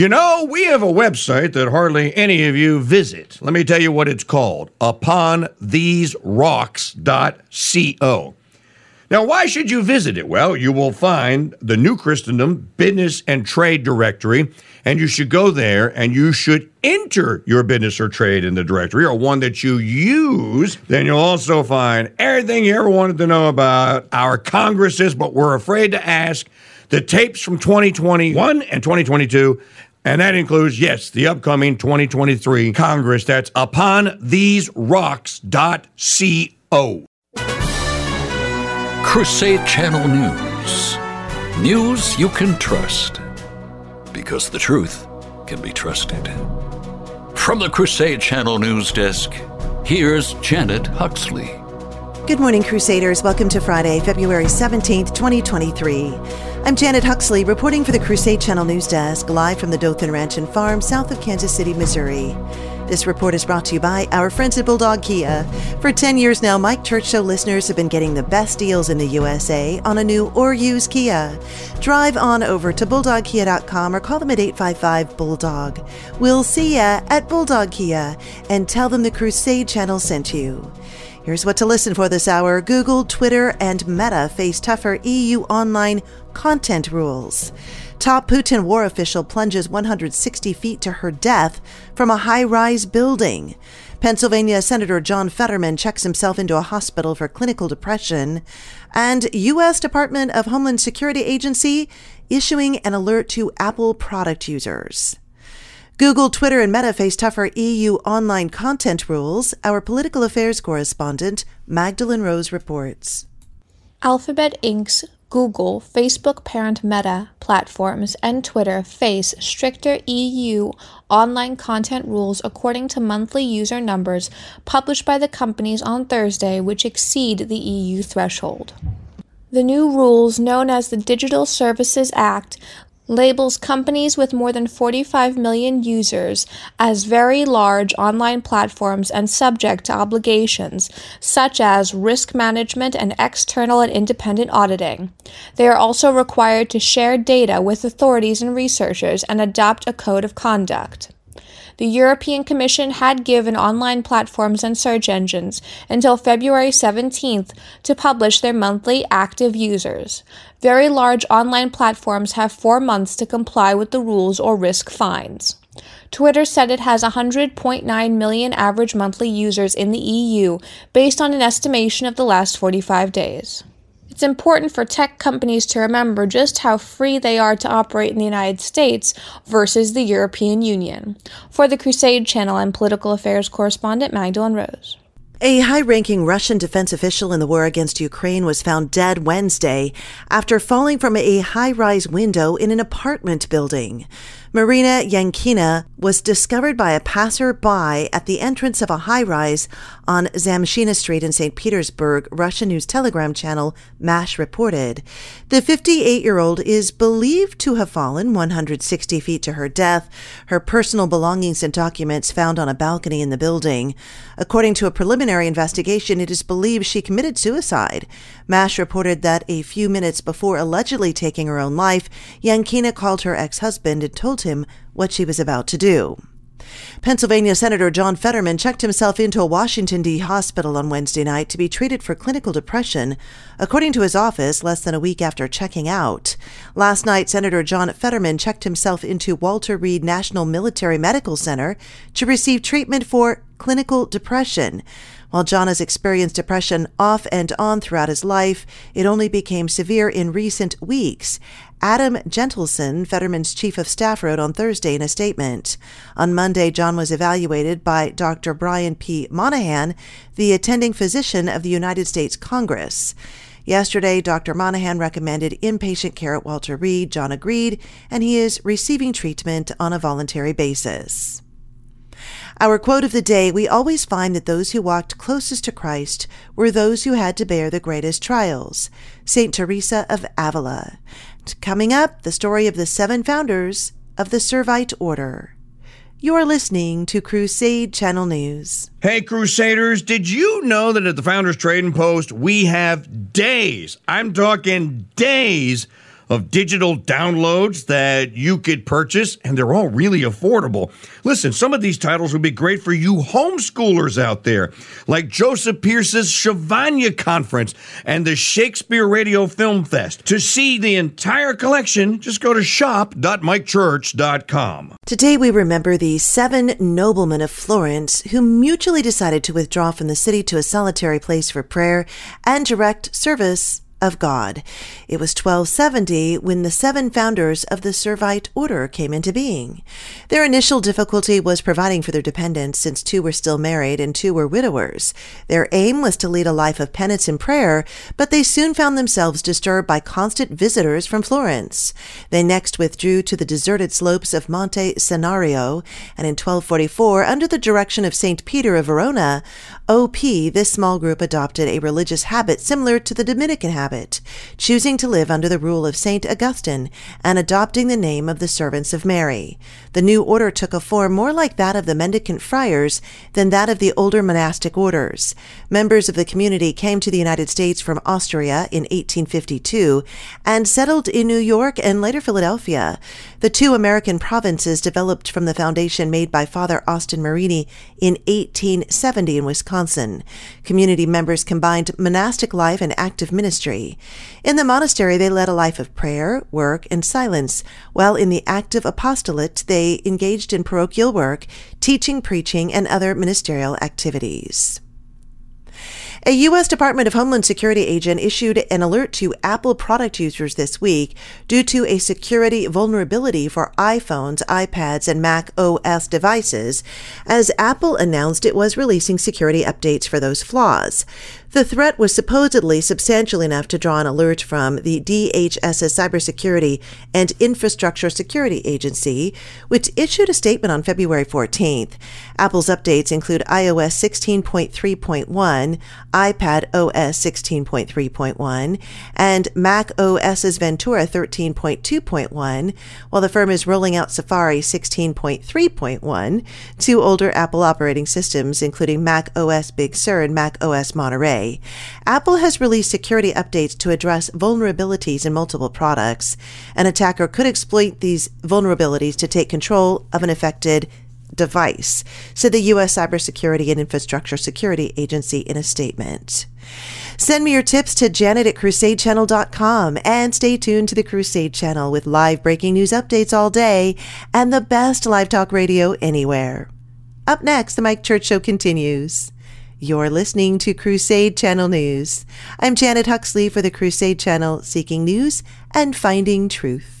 You know, we have a website that hardly any of you visit. Let me tell you what it's called UponTheseRocks.co. Now, why should you visit it? Well, you will find the New Christendom Business and Trade Directory, and you should go there and you should enter your business or trade in the directory or one that you use. Then you'll also find everything you ever wanted to know about our Congresses, but we're afraid to ask the tapes from 2021 and 2022 and that includes, yes, the upcoming 2023 Congress. That's upontheserocks.co. Crusade Channel News. News you can trust. Because the truth can be trusted. From the Crusade Channel News Desk, here's Janet Huxley. Good morning, Crusaders. Welcome to Friday, February 17th, 2023. I'm Janet Huxley, reporting for the Crusade Channel News Desk, live from the Dothan Ranch and Farm, south of Kansas City, Missouri. This report is brought to you by our friends at Bulldog Kia. For 10 years now, Mike Church Show listeners have been getting the best deals in the USA on a new or used Kia. Drive on over to bulldogkia.com or call them at 855 Bulldog. We'll see ya at Bulldog Kia and tell them the Crusade Channel sent you. Here's what to listen for this hour Google, Twitter, and Meta face tougher EU online content rules. Top Putin war official plunges 160 feet to her death from a high rise building. Pennsylvania Senator John Fetterman checks himself into a hospital for clinical depression. And U.S. Department of Homeland Security Agency issuing an alert to Apple product users. Google, Twitter, and Meta face tougher EU online content rules. Our political affairs correspondent, Magdalene Rose, reports. Alphabet Inc.'s Google, Facebook parent Meta platforms, and Twitter face stricter EU online content rules according to monthly user numbers published by the companies on Thursday, which exceed the EU threshold. The new rules, known as the Digital Services Act, labels companies with more than 45 million users as very large online platforms and subject to obligations such as risk management and external and independent auditing. They are also required to share data with authorities and researchers and adopt a code of conduct. The European Commission had given online platforms and search engines until February 17th to publish their monthly active users. Very large online platforms have four months to comply with the rules or risk fines. Twitter said it has 100.9 million average monthly users in the EU based on an estimation of the last 45 days. It's important for tech companies to remember just how free they are to operate in the United States versus the European Union. For the Crusade Channel, I'm political affairs correspondent Magdalene Rose. A high ranking Russian defense official in the war against Ukraine was found dead Wednesday after falling from a high rise window in an apartment building. Marina Yankina was discovered by a passerby at the entrance of a high rise on Zamshina Street in St. Petersburg, Russian news telegram channel MASH reported. The 58 year old is believed to have fallen 160 feet to her death, her personal belongings and documents found on a balcony in the building. According to a preliminary investigation, it is believed she committed suicide. MASH reported that a few minutes before allegedly taking her own life, Yankina called her ex husband and told him what she was about to do. Pennsylvania Senator John Fetterman checked himself into a Washington, D. hospital on Wednesday night to be treated for clinical depression, according to his office, less than a week after checking out. Last night, Senator John Fetterman checked himself into Walter Reed National Military Medical Center to receive treatment for clinical depression. While John has experienced depression off and on throughout his life, it only became severe in recent weeks. Adam Gentleson, Fetterman's chief of staff, wrote on Thursday in a statement. On Monday, John was evaluated by Dr. Brian P. Monahan, the attending physician of the United States Congress. Yesterday, Dr. Monahan recommended inpatient care at Walter Reed. John agreed, and he is receiving treatment on a voluntary basis. Our quote of the day We always find that those who walked closest to Christ were those who had to bear the greatest trials. St. Teresa of Avila. Coming up, the story of the seven founders of the Servite Order. You're listening to Crusade Channel News. Hey, Crusaders, did you know that at the Founders Trading Post we have days, I'm talking days, of digital downloads that you could purchase, and they're all really affordable. Listen, some of these titles would be great for you homeschoolers out there, like Joseph Pearce's Chavagnes Conference and the Shakespeare Radio Film Fest. To see the entire collection, just go to shop.mikechurch.com. Today we remember the seven noblemen of Florence who mutually decided to withdraw from the city to a solitary place for prayer and direct service of God. It was 1270 when the seven founders of the Servite order came into being. Their initial difficulty was providing for their dependents, since two were still married and two were widowers. Their aim was to lead a life of penance and prayer, but they soon found themselves disturbed by constant visitors from Florence. They next withdrew to the deserted slopes of Monte Senario, and in 1244, under the direction of St. Peter of Verona, OP, this small group adopted a religious habit similar to the Dominican habit, choosing to live under the rule of Saint Augustine and adopting the name of the servants of Mary. The new order took a form more like that of the mendicant friars than that of the older monastic orders. Members of the community came to the United States from Austria in 1852 and settled in New York and later Philadelphia. The two American provinces developed from the foundation made by Father Austin Morini in 1870 in Wisconsin. Community members combined monastic life and active ministry. In the monastery, they led a life of prayer, work, and silence, while in the active apostolate, they engaged in parochial work, teaching, preaching, and other ministerial activities. A U.S. Department of Homeland Security agent issued an alert to Apple product users this week due to a security vulnerability for iPhones, iPads, and Mac OS devices, as Apple announced it was releasing security updates for those flaws. The threat was supposedly substantial enough to draw an alert from the DHS's Cybersecurity and Infrastructure Security Agency, which issued a statement on February 14th. Apple's updates include iOS 16.3.1, iPad OS 16.3.1, and Mac OS's Ventura 13.2.1, while the firm is rolling out Safari 16.3.1 to older Apple operating systems, including Mac OS Big Sur and Mac OS Monterey. Apple has released security updates to address vulnerabilities in multiple products. An attacker could exploit these vulnerabilities to take control of an affected device, said the U.S. Cybersecurity and Infrastructure Security Agency in a statement. Send me your tips to janet at crusadechannel.com and stay tuned to the Crusade Channel with live breaking news updates all day and the best live talk radio anywhere. Up next, the Mike Church Show continues. You're listening to Crusade Channel News. I'm Janet Huxley for the Crusade Channel, seeking news and finding truth.